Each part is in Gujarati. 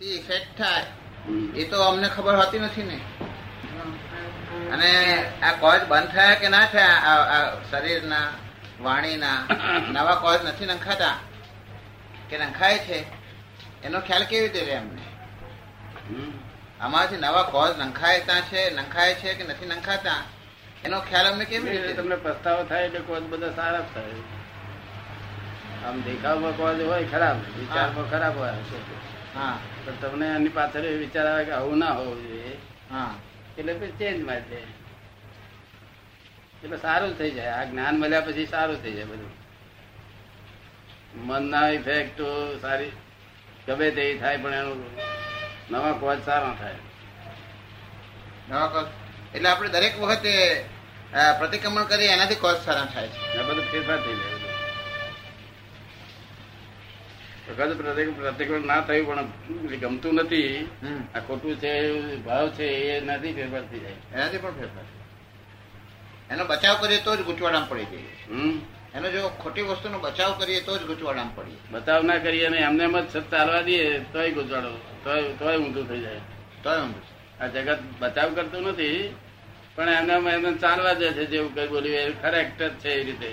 ઇફેક્ટ થાય એ તો અમને ખબર હોતી નથી ને. અને આ કોજ બંધ થયા કે ના થયા શરીરના વાણીના નવા કોજ નથી નંખાતા? કે નંખાય છે? એનો ખ્યાલ કેવી રીતે રહે અમને? આમાંથી નવા કોજ નંખાયતા છે નંખાય છે કે નથી નંખાતા? એનો ખ્યાલ અમને કેવી રીતે તમને પસ્તાવો થાય એટલે કોજ બધા સારા થાય. આમ દેખાવમાં કોજ હોય ખરાબ વિચારમાં ખરાબ હોય. હા. પણ તમને એની પાછળ એ વિચાર આવે કે આવું ના હોવું જોઈએ. હા. એટલે પછી ચેન્જમાં જાય. એટલે સારું થઈ જાય. આ જ્ઞાન મળ્યા પછી સારું થઈ જાય બધું. મનના ઇફેક્ટ સારી ગમે તે થાય પણ એનું નવા કોજ સારા થાય. નવા કોચ એટલે આપણે દરેક વખતે પ્રતિક્રમણ કરીએ એનાથી કોચ સારા થાય છે. બધું ફેરફાર થઈ જાય. પ્રતિક પ્રતિક્રમણ ના થયું પણ ગમતું નથી. આ ખોટું છે ભાવ છે એ નથી ફેરફાર થઈ જાય. એનાથી પણ ફેરફાર એનો બચાવ કરીએ તો જ ગૂંચવાડામ પડી જઈએ. હમ. એનો જો ખોટી વસ્તુનો બચાવ કરીએ તો જ ગૂંચવાડામાં પડીએ. બચાવ ના કરીએ અને એમને એમ જ સત ચાલવા દઈએ તોય ગૂંચવાડો તોય તોય ઊંધું થઈ જાય. તોય ઊંધું આ જગત બચાવ કરતું નથી પણ એમને એમને ચાલવા દે છે જેવું કઈ બોલ્યું એ કરેક્ટ છે એ રીતે.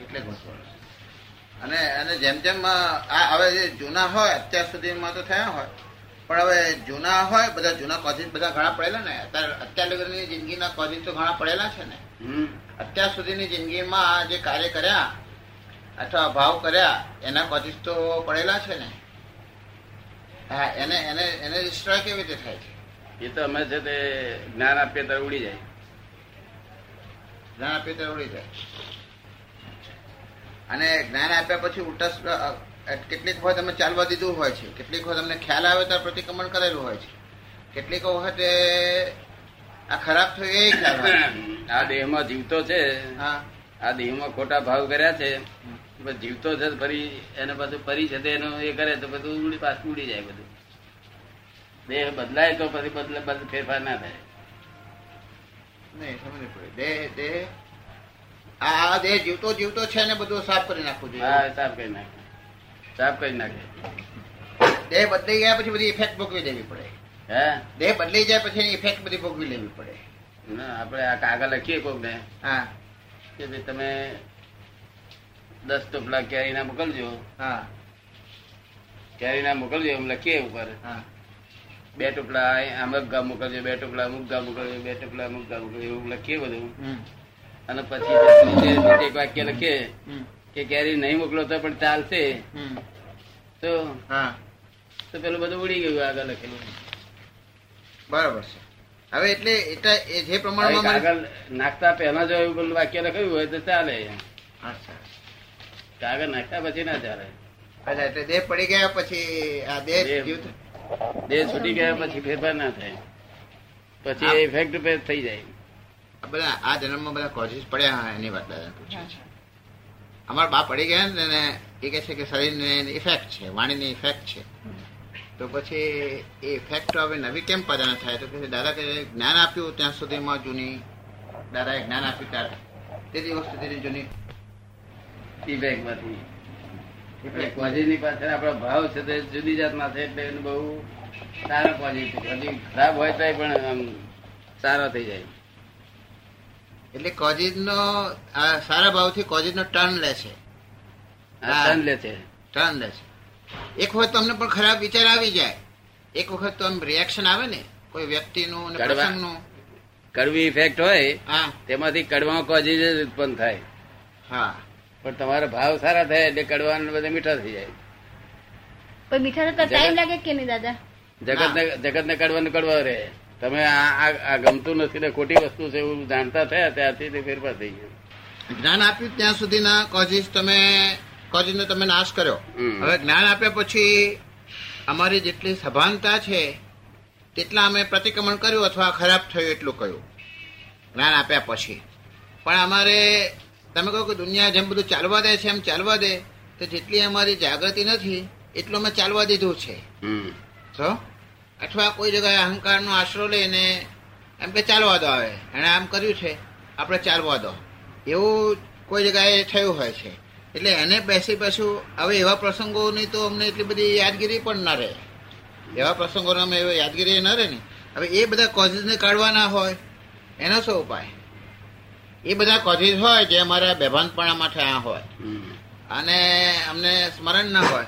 એટલે ગૂંચવાડો. અને અને જેમ જેમ આ હવે જે જૂના હોય અત્યાર સુધીમાં તો થયા હોય. પણ હવે જૂના હોય બધા જૂના કોઝિસ બધા ઘણા પડેલા ને. અત્યારે અત્યાર લગીની જિંદગીના કોઝિસ તો ઘણા પડેલા છે ને. હમ. અત્યાર સુધીની જિંદગીમાં જે કાર્ય કર્યા અથવા ભાવ કર્યા એના કોઝિસ તો પડેલા છે ને. હા એને એને એને ડિસ્ટ્રોય કેવી રીતે થાય છે? એ તો અમે છે તે જ્ઞાન આપીએ ત્યારે ઉડી જાય. જ્ઞાન આપીએ ત્યારે ઉડી જાય. અને જ્ઞાન આપ્યા પછી ઉલટા કેટલીક વખત તમે ચાલવા દીધું હોય છે. કેટલીક વખત તમને ખ્યાલ આવે તો પ્રતિક્રમણ કરેલું હોય છે. કેટલીક વખતે આ ખરાબ થયું એ ખ્યાલ આ દેહમાં જીવતો છે. આ દેહમાં ખોટા ભાવ કર્યા છે. જીવતો છે ફરી એને પાછું ફરી છે એનો એ કરે તો બધું ઉડી પાછું ઉડી જાય બધું. દેહ બદલાય તો પછી બદલે બદલે ફેરફાર ના થાય. નહીં સમજ પડે. દેહ દેહ આ દેહ જીવતો જીવતો છે ને બધું સાફ કરી નાખવું જોઈએ. હા સાફ કરી નાખે. સાફ કરી નાખે. દેહ બદલાઈ ગયા પછી બધી ઇફેક્ટ ભોગવી લેવી પડે. હે? દેહ બદલાઈ જાય પછી ઇફેક્ટ બધી ભોગવી લેવી પડે. ના આપણે આ કાગળ લખીએ કોક ને હા. કે ભાઈ તમે દસ ટોપલા કેરીના મોકલજો. હા. કેરીના મોકલજો એમ લખીએ ઉપર. હા. બે ટોપલા અમુક ગામ મોકલજો બે ટોપલા અમુક ગામ મોકલજો બે ટોપલા અમુક ગામ મોકલજો એવું લખીએ બધું. અને પછી એક વાક્ય લખે કે કેરી નહીં મોકલો તો પણ ચાલશે. તો હા. તો પેલું બધું ઉડી ગયું આગળ લખેલું. બરાબર છે. હવે એટલે એટલે જે પ્રમાણે પ્રમાણમાં મારે- નાખતા પહેલા જો એવું પેલું વાક્ય લખ્યું હોય તો ચાલે. કાગળ નાખતા પછી ના ચાલે. અચ્છા એટલે દેહ પડી ગયા પછી આ દેહ દેહ- છૂટી ગયા પછી ફેરફાર ના થાય. પછી. ઇફેક્ટ થઈ જાય. બધા આ જન્મમાં બધા કોઝિસ પડ્યા એની વાત દાદા પૂછે છે. અમારા બા પડી ગયા ને એ કહે છે કે શરીરને ઇફેક્ટ છે વાણીની ઇફેક્ટ છે. તો પછી એ ઇફેક્ટ હવે નવી કેમ પેદા થાય? તો કે દાદા કે જ્ઞાન આપ્યું ત્યાં સુધીમાં જૂની. દાદાએ જ્ઞાન આપ્યું ત્યારે. તે દિવસ સુધીની જૂની. ઇફેક્ટમાંથી એટલે કોઝિસની પાછળ આપણો ભાવ છે તે જુદી જાતના છે એટલે એનું બહુ સારો કોઝિસ છે. ખરાબ હોય તો પણ આમ સારો થઈ જાય. એટલે કોઝિસ નો આ સારા ભાવથી કોઝિસ નો ટર્ન લે છે. ટર્ન લે છે. ટર્ન લે છે. એક વખત તમને પણ ખરાબ વિચાર આવી જાય. એક વખત તો આમ રિએક્શન આવે ને કોઈ વ્યક્તિનું અને પ્રસંગનું. કડવી ઇફેક્ટ હોય હા. તેમાંથી કડવા કોઝિસ ઉત્પન્ન થાય. હા. પણ તમારા ભાવ સારા થાય એટલે કડવા ને બધા મીઠા થઈ જાય. પણ મીઠા થતા ટાઈમ લાગે કે નહીં દાદા? જગત ને જગત ને કડવાનું કડવા રહે. તમે આ ગમતું નથી ને ખોટી વસ્તુ છે એવું જાણતા થયા ત્યારથી તે ફેરફાર થઈ ગયો. જ્ઞાન આપ્યું ત્યાં સુધીના કોઝિસ તમે કોઝિસનો તમે નાશ કર્યો. હવે જ્ઞાન આપ્યા પછી અમારી જેટલી સભાનતા છે તેટલા અમે પ્રતિક્રમણ કર્યું અથવા ખરાબ થયું એટલું કહ્યું. જ્ઞાન આપ્યા પછી. પણ અમારે તમે કહો કે દુનિયા જેમ બધું ચાલવા દે છે એમ ચાલવા દે તો જેટલી અમારી જાગૃતિ નથી એટલું અમે ચાલવા દીધું છે. અથવા કોઈ જગ્યાએ અહંકારનો આશરો લઈને એમ કે ચાલવા દો આવે એણે આમ કર્યું છે. આપણે ચાલવા દો. એવું કોઈ જગ્યાએ થયું હોય છે. એટલે એને બેસી પાછું હવે એવા પ્રસંગોની તો અમને એટલી બધી યાદગીરી પણ ના રહે. એવા પ્રસંગોનો અમે એવો યાદગીરી ન રહે ને. હવે એ બધા કોઝિસને કાઢવાના હોય એનો શું ઉપાય? એ બધા કોઝિસ હોય જે અમારા બેભાનપણામાં થયા હોય. અને અમને સ્મરણ ના હોય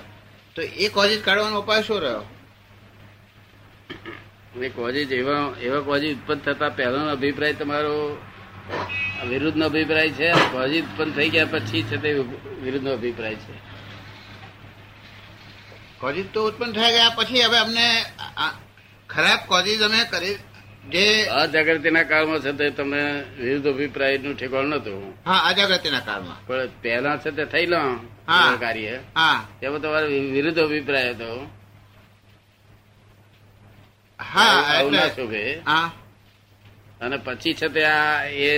તો એ કોઝિસ કાઢવાનો ઉપાય શું રહ્યો? એ કોજી એવા એવા કોજી ઉત્પન્ન થતા પહેલાનો અભિપ્રાય તમારો વિરુદ્ધનો અભિપ્રાય છે કોજી ઉત્પન્ન થઈ ગયા પછી છે તે વિરુદ્ધનો અભિપ્રાય છે. કોઝિસ તો ઉત્પન્ન થઈ ગયા પછી હવે અમને ખરાબ કોઝિસ અમે કરી જે અજાગૃતિના કાળમાં છે તે તમને વિરુદ્ધ અભિપ્રાયનું ઠેકાણ નતું હા અજાગૃતિના કાળમાં. પણ પહેલા છે તે થઈ લો કાર્ય. હા. તેમાં તમારો વિરુદ્ધ અભિપ્રાય હતો. હા ના એટલે શોભે હા. અને પછી છે તે આ એ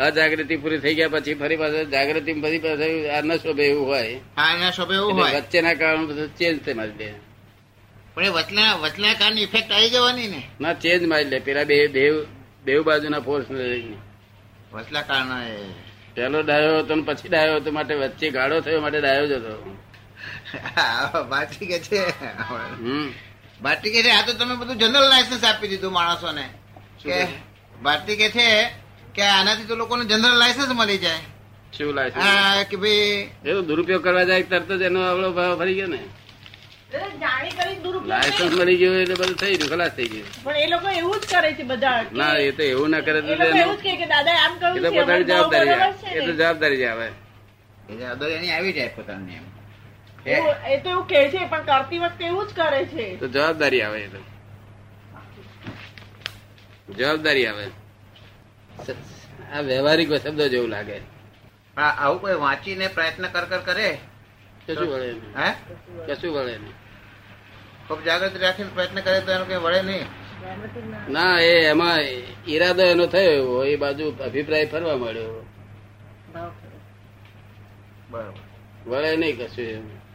અજાગૃતિ પૂરી થઈ ગયા પછી ફરી પાછળ જાગૃતિ ફરી પાછું આ ન શોભે એવું હોય. હા એના શોભે એવું હોય. વચ્ચેના કારણે બધું ચેન્જ થઈ મારી દે પણ એ વચના વચના કાળની ઇફેક્ટ આવી જવાની ને. ના ચેન્જ મારી લે પેલા બે બે બેવ બાજુના ફોર્સ લઈને. વચલા કારણે પેલો ડાયો હતો ને પછી ડાયો હતો માટે વચ્ચે ગાળો થયો માટે ડાયો જ હતો. બાકી કે છે. હમ. ભારતી કે છે આ તો તમે બધું જનરલ લાયસન્સ આપી દીધું માણસોને. કે કહે? ભારતી કે છે કે આનાથી તો લોકોને જનરલ લાયસન્સ મળી જાય. શું લાયસન્સ આ કે ભાઈ એનો દુરુપયોગ કરવા જાય તરત જ એનો આવડો ભાવ ફરી ગયો ને. જાણી કરી દુરુપયોગ લાયસન્સ મળી ગયું એટલે બધું થઈ ગયું ખલાસ થઈ ગયું. પણ એ લોકો એવું જ કરે છે બધા ના એ તો એવું ના કરે તો લોકો એવું જ કે દાદા આમ એ તો છે પોતાની જવાબદારી એ તો જવાબદારી જાય હવે. એ અદર એની આવી જાય પોતાની એમ. એ એ તો એવું કે છે પણ કરતી વખતે એવું જ કરે છે. તો જવાબદારી આવે એ જવાબદારી આવે. આ વ્યવહારિક શબ્દો જેવું લાગે. આ- આવું કોઈ વાંચીને પ્રયત્ન કર કર કરે? કશું વળે નહીં. હે? કશું વળે નહીં. ખૂબ જાગૃતિ રાખીને પ્રયત્ન કરે તો એનું કઈ વળે નહીં? ના એ એમાં ઈરાદો એનો થયો એવો એ બાજુ અભિપ્રાય ફરવા મળ્યો બરાબર. વળે નહીં કશું એમ.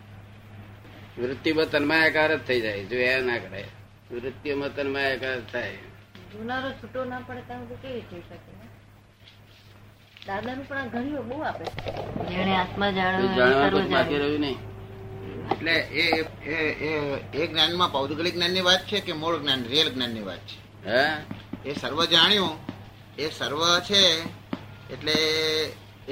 વૃત્તિમાં તન્માયાકાર જ થઈ જાય જો એ ના કરે. વૃત્તિઓમાં તન્માયાકાર થાય. જુનારો છૂટો ના પડે ત્યાં સુધી કેવી થઈ શકે? દાદાનું પણ ઘણી બહુ આપે જેણે આત્મા એ જાણવા પછી બાકી રહ્યું નહીં. એટલે એ એ એ- એ જ્ઞાનમાં પૌદ્ગલિક જ્ઞાનની વાત છે કે મૂળ જ્ઞાન રિયલ જ્ઞાનની વાત છે? હે? એ સર્વ જાણ્યું એ સર્વ છે એટલે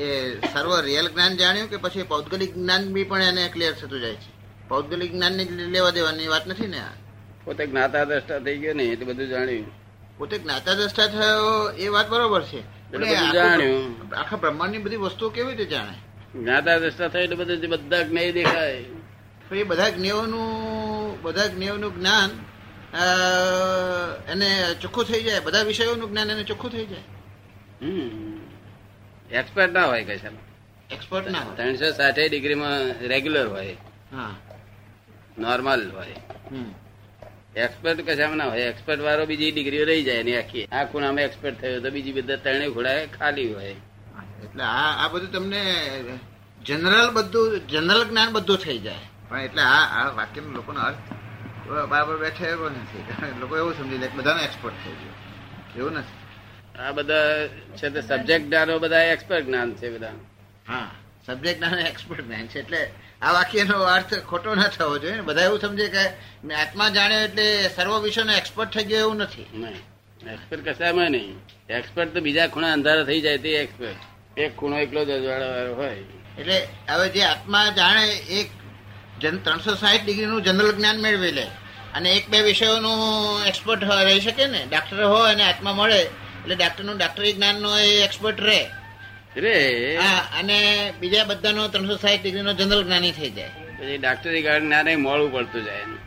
એ સર્વ રિયલ જ્ઞાન જાણ્યું કે પછી પૌદ્ગલિક જ્ઞાન બી પણ એને ક્લિયર થતું જાય છે? પૌદ્ગલિક જ્ઞાનની લેવા દેવાની વાત નથી ને પોતે જ્ઞાતા દ્રષ્ટા થઈ ગયો ને એટલે બધું જાણ્યું. પોતે જ્ઞાતા દ્રષ્ટા થયો એ વાત બરોબર છે. જાણ્યું. આખા બ્રહ્માંડની બધી વસ્તુઓ કેવી રીતે જાણે? જ્ઞાતા દ્રષ્ટા થાય એટલે બધું બધા જ્ઞેય દેખાય. તો એ બધા જ્ઞેયોનું બધા જ્ઞેયોનું જ્ઞાન એને ચોખ્ખું થઈ જાય. બધા વિષયોનું જ્ઞાન એને ચોખ્ખું થઈ જાય. એક્સપર્ટ ના હોય કશામાં એક્સપર્ટ ના ત્રણસો સાઠે ડિગ્રીમાં રેગ્યુલર હોય. હા. નોર્મલ હોય. હમ. એક્સપર્ટ કશામાં ના હોય? એક્સપર્ટ વાળો બીજી ડિગ્રીઓ રહી જાય એની આખી. આ ખૂણામાં એક્સપર્ટ થયો તો બીજી બધા ત્રણેય ખૂણા ખાલી હોય. એટલે આ આ બધું તમને જનરલ બધું જનરલ જ્ઞાન બધું થઈ જાય. પણ એટલે આ આ વાક્યનો લોકોનો અર્થ બરાબર બેઠે એવો નથી. લોકો એવું સમજી લે બધાને બધાનો એક્સપર્ટ થઈ ગયો. એવું નથી. આ બધા છે તે સબ્જેક્ટ જ્ઞાનો બધા એક્સપર્ટ જ્ઞાન છે બધા હા. સબ્જેક્ટ જ્ઞાન એક્સપર્ટ જ્ઞાન છે. એટલે આ વાક્યનો અર્થ ખોટો ના થવો જોઈએ. બધા એવું સમજે કે આત્મા જાણે એટલે સર્વ વિષયનો એક્સપર્ટ થઈ ગયો એવું નથી. એક્સપર્ટ કશામાં નહીં. એક્સપર્ટ તો બીજા ખૂણા અંધારા થઈ જાય તે એક્સપર્ટ એક ખૂણો એકલો જ અજવાળો હોય. એટલે હવે જે આત્મા જાણે એક જન ત્રણસો સાહીઠ ડિગ્રીનું જનરલ જ્ઞાન મેળવી લે અને એક બે વિષયોનું એક્સપર્ટ રહી શકે ને. ડાક્ટર હોય અને આત્મા મળે એટલે ડાક્ટરનું ડોક્ટરી જ્ઞાનનો એ એક્સપર્ટ રહે. રે અને બીજા બધાનો ત્રણસો સાહીઠ ડિગ્રીનો જનરલ જ્ઞાની થઈ જાય. પછી ડાક્ટરી ગાર્ડ ના નહીં મોડું પડતું જાય એનું.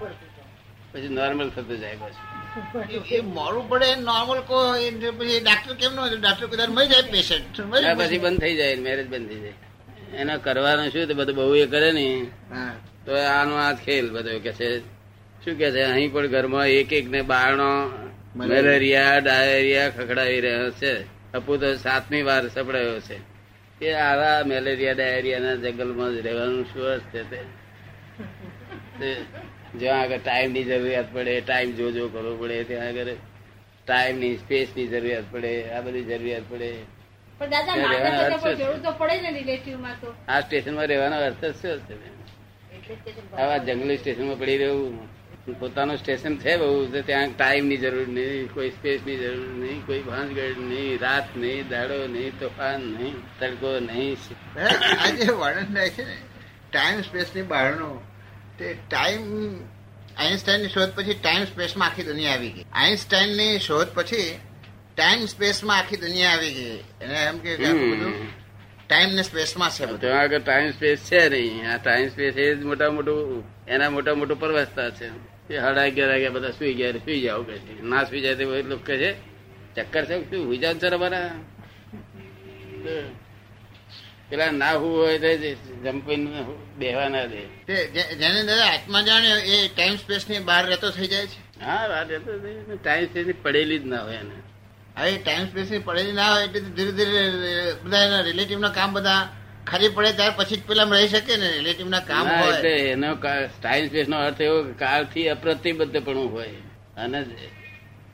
પડતું પછી નોર્મલ થતું જાય પછી એ- એ મોડું પડે નોર્મલ કો પછી ડાક્ટર કેમ નો ડાક્ટર કદાચ મરી જાય પેશન્ટ પછી બંધ થઈ જાય મેરેજ બંધ થઈ જાય. એનો કરવાનું શું તો બધું બહુ એ કરે ને. તો આનો આ ખેલ બધો કે છે શું કે છે અહીં પણ ઘરમાં એક એક ને બારણો મેલેરિયા ડાયરિયા ખખડાવી રહ્યો છે. અપુ તો સાતમી વાર સપડાયો છે. કે આવા મેલેરિયા ડાયરિયાના જંગલમાં રહેવાનું શું છે તે. જ્યાં આગળ ટાઈમની જરૂરિયાત પડે ટાઈમ જોજો કરવો પડે ત્યાં આગળ ટાઈમની સ્પેસની જરૂરિયાત પડે આ બધી જરૂરિયાત પડે. આ સ્ટેશનમાં રહેવાનો અર્થ જ શું છે? આવા જંગલી સ્ટેશનમાં પડી રહેવું. પોતાનું સ્ટેશન છે બહુ ત્યાં ટાઈમની જરૂર નહીં કોઈ સ્પેસની જરૂર નહીં કોઈ ભાંજગઢ નહીં રાત નહીં દાડો નહીં તોફાન નહીં તડકો નહીં. આ જે વર્ણન થાય છે ને ટાઈમ સ્પેસની બહારનું તે ટાઈમ આઈન્સ્ટાઈનની શોધ પછી ટાઈમ સ્પેસમાં આખી દુનિયા આવી ગઈ. આઈન્સ્ટાઈનની શોધ પછી ટાઈમ સ્પેસમાં આખી દુનિયા આવી ગઈ. એને એમ કે કે બધું ટાઈમ ને સ્પેસમાં છે બધું. આગળ ટાઈમ સ્પેસ છે નહીં. આ ટાઈમ સ્પેસ એ જ મોટા મોટું એના મોટા મોટું પરવસ્તા છે. એ હડા અગિયાર વાગ્યા બધા સુઈ ગયા સુઈ જાવ કે છે. ના સુઈ જાય તો લોકો કહે છે ચક્કર છે શું સુઈ જાવ સર અમારા પેલા ના હું હોય તો જમ્પિંગ બેહવા ના દે જેને દાદા આત્મા જાણે એ ટાઈમ સ્પેસની બહાર રહેતો થઈ જાય છે. હા બહાર રહેતો ટાઈમ સ્પેસની પડેલી જ ના હોય એને. હવે ટાઈમ સ્પેસની પડેલી ના હોય એટલે ધીરે ધીરે બધા એના રિલેટિવ ના કામ બધા ખાલી પડે ત્યાર પછી જ પેલા રહી શકે ને રિલેટિવ ના કામ હોય. એટલે એનો ટાઈમ સ્પેસ નો અર્થ એવો કે કાળથી અપ્રતિબદ્ધ પણ હોય. અને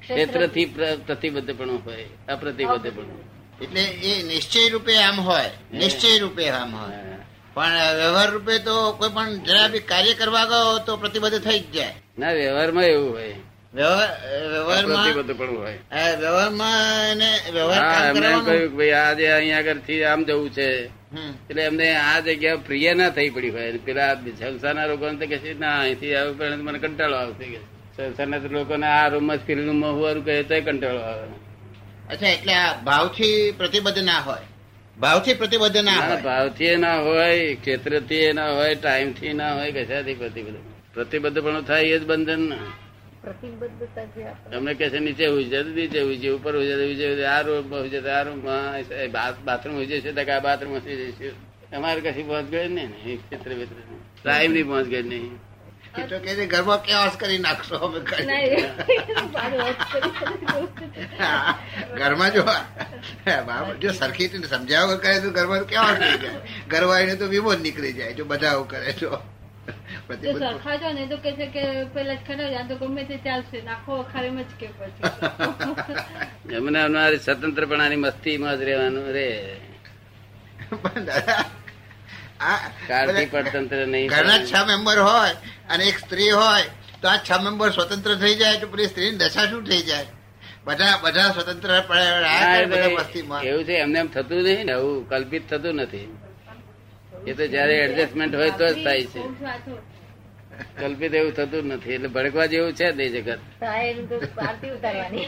ક્ષેત્રથી પ્ર- પ્રતિબદ્ધપણું હોય અપ્રતિબદ્ધપણું. એટલે એ નિશ્ચય રૂપે આમ હોય નિશ્ચય રૂપે આમ હોય. પણ વ્યવહાર રૂપે તો કોઈ પણ જરા બી કાર્ય કરવા ગયો તો પ્રતિબદ્ધ થઈ જ જાય. ના વ્યવહારમાં એવું હોય. વ્યવહાર વ્યવહારમાં અપ્રતિબદ્ધપણું વ્યવહારમાં એને વ્યવહાર કામ કરવાનું કહ્યું ભાઈ આજે અહીંયા આગળથી આમ જવું છે. એટલે એમને આ જગ્યા પ્રિય ના થઈ પડી હોય પેલા સંસારના લોકોને કે ના અહીંથી આવું પણ મને કંટાળો આવશે. કે સંસારના લોકોને આ રૂમમાં સ્ક્રીન રૂમમાં હોવાનું કહે તો કંટાળો આવે. અચ્છા એટલે આ ભાવથી પ્રતિબદ્ધ ના હોય. ભાવથી પ્રતિબદ્ધ ના હોય. ભાવથી ના હોય ક્ષેત્રથી ના હોય ટાઈમથી ના હોય કશાથી પ્રતિબદ્ધ. પણ થાય એ જ બંધન. ને તમને કે છે નીચે હોય છે નીચે હોય છે ઉપર હોય છે હોય આ રૂમ હોય છે આ રૂમ બાથરૂમ હોય છે તો આ બાથરૂમ હશે જઈશું અમારે કશી પહોંચ ગઈ ને ક્ષેત્ર વિત્ર ટાઈમની પહોંચ ગઈ નહીં. તો કે ઘરમાં કેવાસ કરી નાખશો અમે કરી. કરી ઘરમાં જો જો સરખી સમજાવ કરે તો ઘરમાં કેવા થઈ જાય ઘરવાળીને તો વિમો જ નીકળી જાય જો બધા કરે તો. જો સરખા છો ને તો કે છે કે પેલા જ ખરા તો ગમે તે ચાલશે નાખો ખારીમ જ કે પછી એમને અમારી સ્વતંત્રપણાની મસ્તીમાં જ રહેવાનું રે પરતંત્ર નહીં ઘરના છ મેમ્બર હોય અને એક સ્ત્રી હોય તો આ છ મેમ્બર સ્વતંત્ર થઈ જાય તો પેલી સ્ત્રીની દશા શું થઈ જાય બધા બધા સ્વતંત્ર એવું છે એમને એમ થતું નહીં ને આવું કલ્પિત થતું નથી એ તો જયારે એડજસ્ટમેન્ટ હોય તો જ થાય છે. કલ્પિત એવું થતું જ નથી. એટલે ભડકવા જેવું છે જગત તો આ એનું તો આરતી ઉતારવાની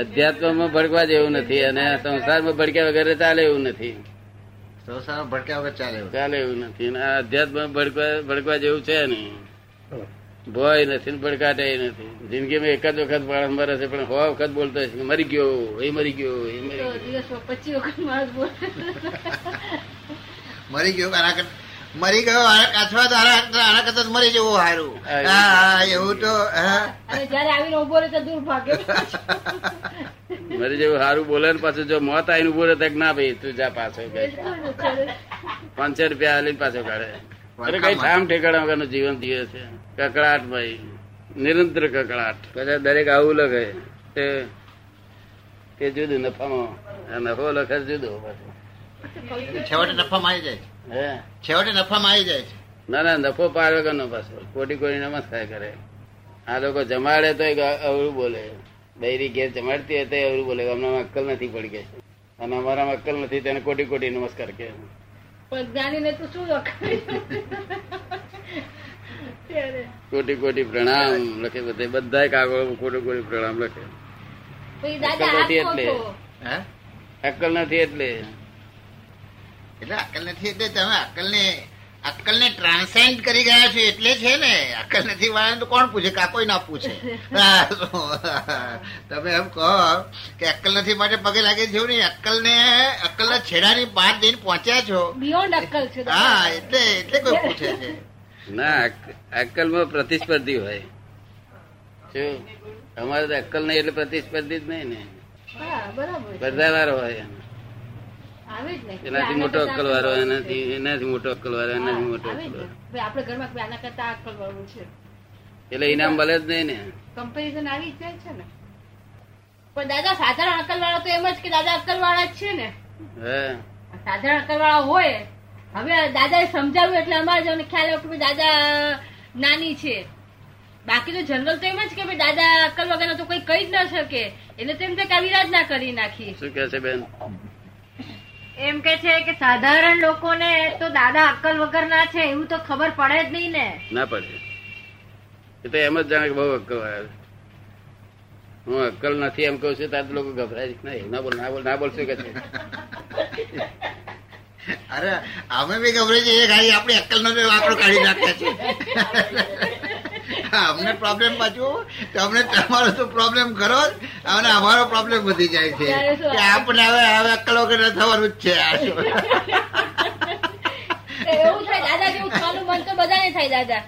અધ્યાત્મમાં ભડકવા જેવું નથી અને સંસારમાં ભડક્યા વગર ચાલે એવું નથી. સંસારમાં ભડક્યા વગર ચાલે એવું. ચાલે એવું નથી. અને આ અધ્યાત્મ ભડકવા ભડકવા જેવું છે નહીં ભય નથી ને ભડકાટે નથી. જિંદગીમાં એક જ વખત માણસ મરે છે પણ હો વખત બોલતો હશે મરી ગયો એ મરી ગયો એ મરી ગયો. પચીસ વખત માણસ બોલે. મરી ગયો આના મરી ગયો અથવા તો આના કરતા- મરી જવું સારું હા, એવું. તો જયારે આવીને ઊભો રહે તો દૂર ભાગે. મરી જવું સારું બોલે ને પાછું જો મોત આવીને ઊભો રહે ના ભાઈ તું જા પાછો પાંચસો રૂપિયા હાલી પાછો કાઢે. અરે કઈ ઠામ ઠેકાણા વગરનું જીવન જીવે છે. કકડાટ ભાઈ. નિરંતર કકડાટ પછી દરેક આવું લખે. તે જુદું નફામાં. નફો લખે જુદો પાછો છેવટે નફામાં આવી જાય. છે. હે? છેવટે નફામાં આવી જાય. છે ના ના નફો પાર વગરનો પાછો. કોટી કોટી નમસ્કાર કરે. આ લોકો જમાડે તો અવળું બોલે. બૈરી ઘેર જમાડતી હોય તો અવળું બોલે. અમને અક્કલ નથી પડી ગઈ અને અમારામાં અક્કલ નથી તેને કોટી કોટી નમસ્કાર કે જ્ઞાનીને તો શું કોટી કોટી પ્રણામ લખે બધે. બધા કાગળ કોટી કોટી પ્રણામ લખે. અક્કલ નથી એટલે. છો. હે? અક્કલ નથી એટલે. એટલે અક્કલ નથી એટલે તમે અક્કલ ને અક્કલ ને ટ્રાન્સેન્ડ કરી ગયા છો એટલે છે ને અક્કલ નથી વાળા તો કોણ પૂછે? કા કોઈ ના પૂછે. તમે એમ કહો કે અક્કલ નથી માટે પગે લાગે છે નહીં. અક્કલ ને અક્કલ ના છેડાની બહાર જઈને પહોંચ્યા છો. બિયોન્ડ અક્કલ છે હા એટલે એટલે કોઈ પૂછે છે. ના અક્કલમાં પ્રતિસ્પર્ધી હોય. શું? અમારે તો અક્કલ નહીં એટલે પ્રતિસ્પર્ધી જ નહીં ને. હા બરાબર. સ્પર્ધાવાર હોય ને એનાથી મોટો અક્કલ વાળો એનાથી એનાથી મોટો અક્કલ વાળો એનાથી મોટો અક્કલ. આપણે ઘરમાં કોઈ આના કરતા અક્કલ વાળું છે. એટલે ઇનામ ભલે જ નહીં ને. કમ્પેરિઝન આવી જ જાય છે ને. પણ દાદા સાધારણ અક્કલ વાળા તો એમ જ કે દાદા અક્કલ વાળા જ છે ને. હે. સાધારણ અક્કલ વાળા હોય. હવે દાદાએ સમજાવ્યું એટલે અમારે જ ખ્યાલ આવ્યો કે દાદા નાની છે. બાકી તો જનરલ તો એમ જ કે ભાઈ દાદા અક્કલ વગર તો કોઈ કહી જ ના શકે. એટલે તેમ તો કવિરાજ ના કરી નાખી શું કે છે બેન? એમ કે છે કે સાધારણ લોકોને તો દાદા અક્કલ વગર ના છે એવું તો ખબર પડે જ નહીં ને. ના પડે. એ તો એમ જ જાણે કે બહુ અક્કલ વાળા હું અક્કલ નથી એમ કહું છું તાર લોકો ગભરાય. નહીં ના બોલ ના બોલ ના બોલશું કે છે? અરે અમે બી ગભરાઈ જઈએ ખાલી આપણી અક્કલ નો આંકડો કાઢી નાખ્યા છે. અમને પ્રોબ્લેમ પાછું તો અમને તમારો તો પ્રોબ્લેમ ખરો અને અમારો પ્રોબ્લેમ વધી જાય છે. શું? કે આપણે હવે હવે અક્કલ વગર થવાનું જ છે. આ શું? એવું થાય દાદા જેવું થવાનું મન તો બધાને થાય દાદા.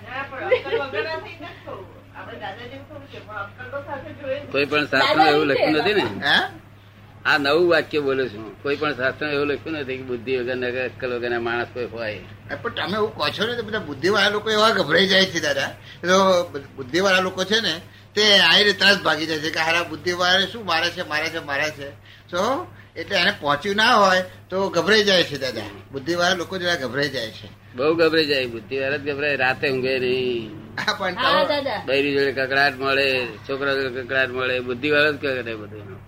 કોઈ પણ શાસ્ત્ર એવું લખ્યું નથી ને? હે? આ નવું વાક્ય બોલું છું. કોઈ પણ શાસ્ત્ર એવું લખ્યું નથી કે બુદ્ધિ વગર ને અક્કલ વગર ના માણસ કોઈ હોય. પણ તમે એવું કહો છો ને તો બધા બુદ્ધિવાળા લોકો એવા ગભરાઈ જાય છે દાદા. તો બુદ્ધિવાળા લોકો છે ને તે આ રીતે જ ભાગી જાય છે કે હારા બુદ્ધિવાળા શું મારે છે મારે છે મારે છે. તો એટલે એને પહોંચ્યું ના હોય તો ગભરાઈ જાય છે દાદા. બુદ્ધિવાળા લોકો જરા ગભરાઈ જાય છે. બહુ ગભરાઈ જાય. બુદ્ધિ વાળા જ ગભરાય. રાતે ઊંઘે નહીં. પણ હા બૈરી જોડે કકડાટ મળે છોકરા જોડે કકડાટ મળે. બુદ્ધિ વાળા જ કરે બધું.